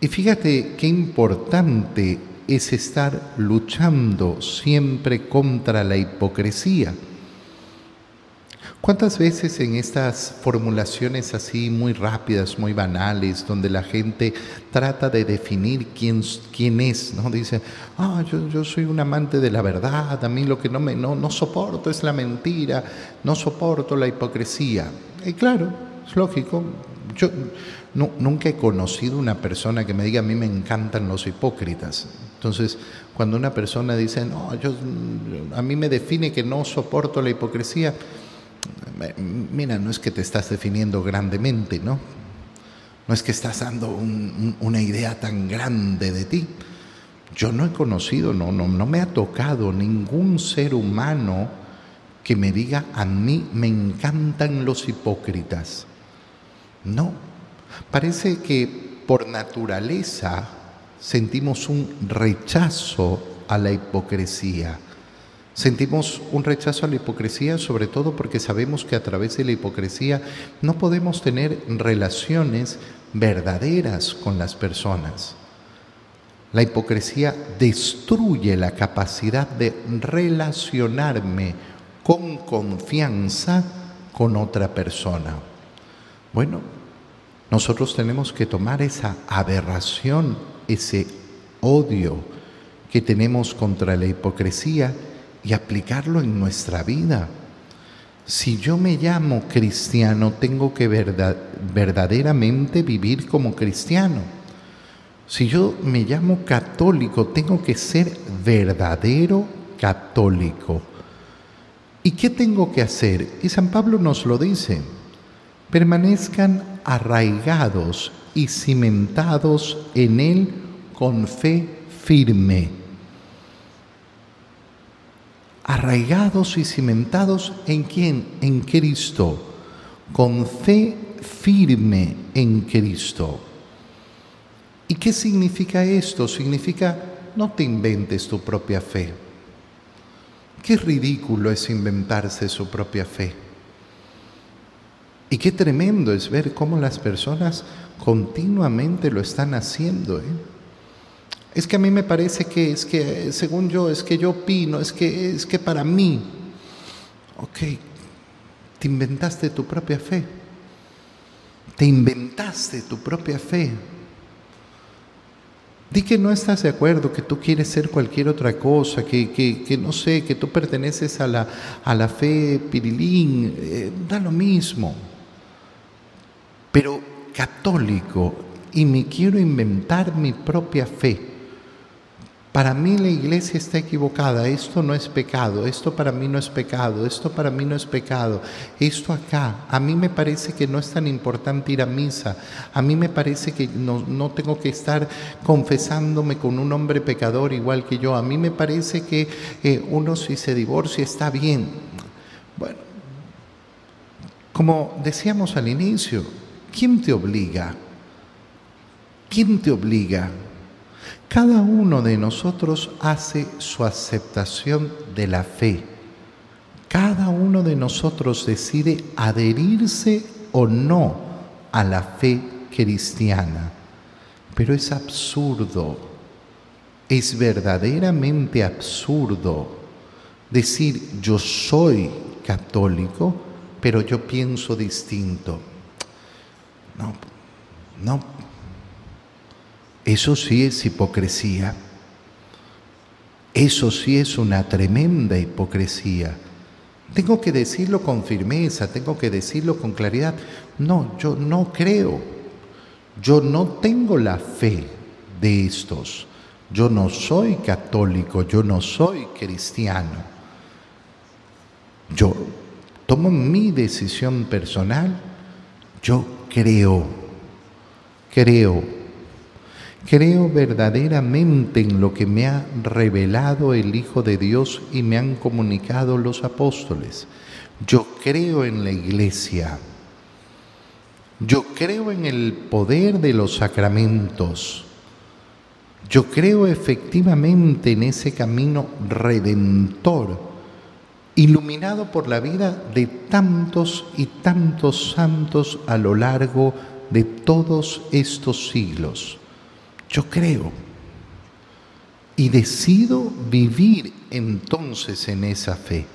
Y fíjate qué importante es estar luchando siempre contra la hipocresía. ¿Cuántas veces en estas formulaciones así muy rápidas, muy banales, donde la gente trata de definir quién, quién es, ¿no? Dice, ah, yo, soy un amante de la verdad, a mí lo que no, me, no, no soporto es la mentira, no soporto la hipocresía. Y claro, es lógico, yo nunca he conocido una persona que me diga, a mí me encantan los hipócritas. Entonces, cuando una persona dice, no, yo, a mí me define que no soporto la hipocresía, mira, no es que te estás definiendo grandemente, ¿no? No es que estás dando una idea tan grande de ti. Yo no he conocido, no, no, no me ha tocado ningún ser humano que me diga, a mí me encantan los hipócritas. No, parece que por naturaleza sentimos un rechazo a la hipocresía. Sentimos un rechazo a la hipocresía sobre todo porque sabemos que a través de la hipocresía no podemos tener relaciones verdaderas con las personas. La hipocresía destruye la capacidad de relacionarme con confianza con otra persona. Bueno, nosotros tenemos que tomar esa aberración, ese odio que tenemos contra la hipocresía y aplicarlo en nuestra vida. Si yo me llamo cristiano, tengo que verdaderamente vivir como cristiano. Si yo me llamo católico, tengo que ser verdadero católico. ¿Y qué tengo que hacer? Y San Pablo nos lo dice. Permanezcan arraigados y cimentados en Él con fe firme arraigados y cimentados en quién? En Cristo, con fe firme en Cristo. ¿Y qué significa esto? Significa no te inventes tu propia fe. Qué ridículo es inventarse su propia fe. Y qué tremendo es ver cómo las personas continuamente lo están haciendo. ¿eh? Es que a mí me parece que es que, según yo, es que yo opino, es que, es que para mí. Ok, te inventaste tu propia fe. Te inventaste tu propia fe. Di que no estás de acuerdo, que tú quieres ser cualquier otra cosa, que, que, no sé, que tú perteneces a la, a la fe pirilín, eh, da lo mismo. Pero católico, y me quiero inventar mi propia fe. Para mí la iglesia está equivocada, esto no es pecado, esto para mí no es pecado, esto para mí no es pecado, esto acá, a mí me parece que no es tan importante ir a misa, a mí me parece que no, tengo que estar confesándome con un hombre pecador igual que yo, a mí me parece que eh, uno si se divorcia está bien. Bueno, como decíamos al inicio, ¿quién te obliga? ¿Quién te obliga? Cada uno de nosotros hace su aceptación de la fe. Cada uno de nosotros decide adherirse o no a la fe cristiana. Pero es absurdo, es verdaderamente absurdo decir yo soy católico, pero yo pienso distinto. No, no, eso sí es hipocresía. Eso sí es una tremenda hipocresía. Tengo que decirlo con firmeza, tengo que decirlo con claridad. No, yo no creo. Yo no tengo la fe de estos. Yo no soy católico, yo no soy cristiano. Yo tomo mi decisión personal, yo creo, creo Creo verdaderamente en lo que me ha revelado el Hijo de Dios y me han comunicado los apóstoles. Yo creo en la iglesia. Yo creo en el poder de los sacramentos. Yo creo efectivamente en ese camino redentor, iluminado por la vida de tantos y tantos santos a lo largo de todos estos siglos yo creo. Y decido vivir entonces en esa fe.